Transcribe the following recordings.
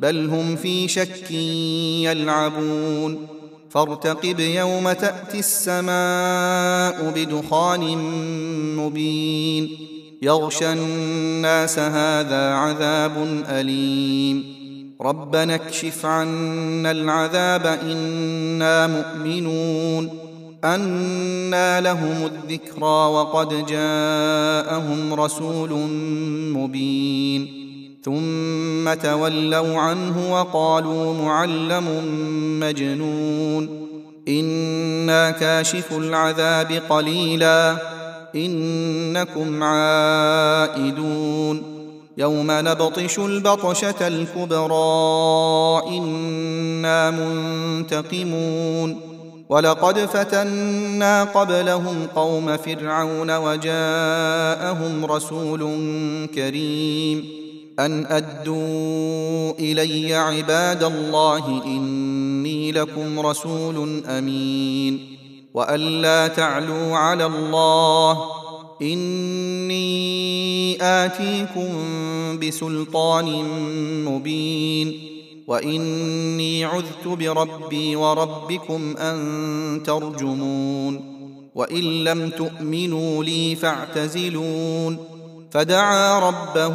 بل هم في شك يلعبون. فارتقب يوم تأتي السماء بدخان مبين. يغشى الناس هذا عذاب أليم. ربنا اكشف عنا العذاب إنا مؤمنون. انى لهم الذكرى وقد جاءهم رسول مبين. ثم تولوا عنه وقالوا معلم مجنون. إنا كاشف العذاب قليلا. إنكم عائدون. يوم نبطش البطشة الكبرى. إنا منتقمون. ولقد فتنا قبلهم قوم فرعون وجاءهم رسول كريم. أن أدوا إلي عباد الله إني لكم رسول أمين وأن لا تعلوا على الله إني آتيكم بسلطان مبين وإني عذت بربي وربكم أن ترجمون وإن لم تؤمنوا لي فاعتزلون فدعا ربه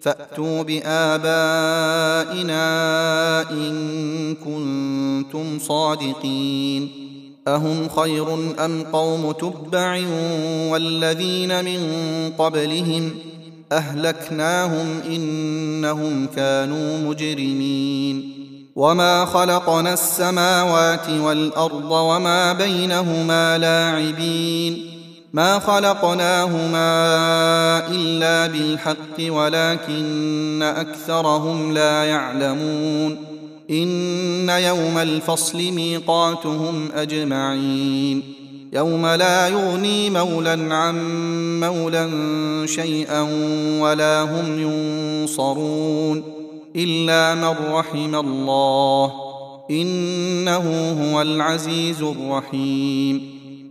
فأتوا بآبائنا إن كنتم صادقين أهم خير أم قوم تبع والذين من قبلهم أهلكناهم إنهم كانوا مجرمين وما خلقنا السماوات والأرض وما بينهما لاعبين ما خلقناهما إلا بالحق ولكن أكثرهم لا يعلمون. إن يوم الفصل ميقاتهم أجمعين. يوم لا يغني مولى عن مولى شيئا ولا هم ينصرون إلا من رحم الله. إنه هو العزيز الرحيم.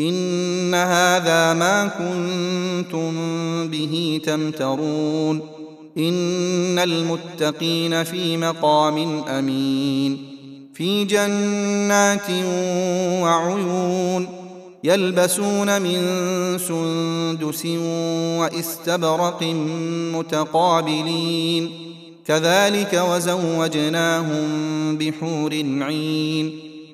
إن هذا ما كنتم به تمترون. إن المتقين في مقام أمين. في جنات وعيون يلبسون من سندس واستبرق متقابلين. كذلك وزوجناهم بحور عين.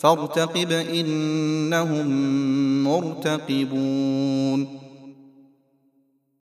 فارتقب إنهم مرتقبون.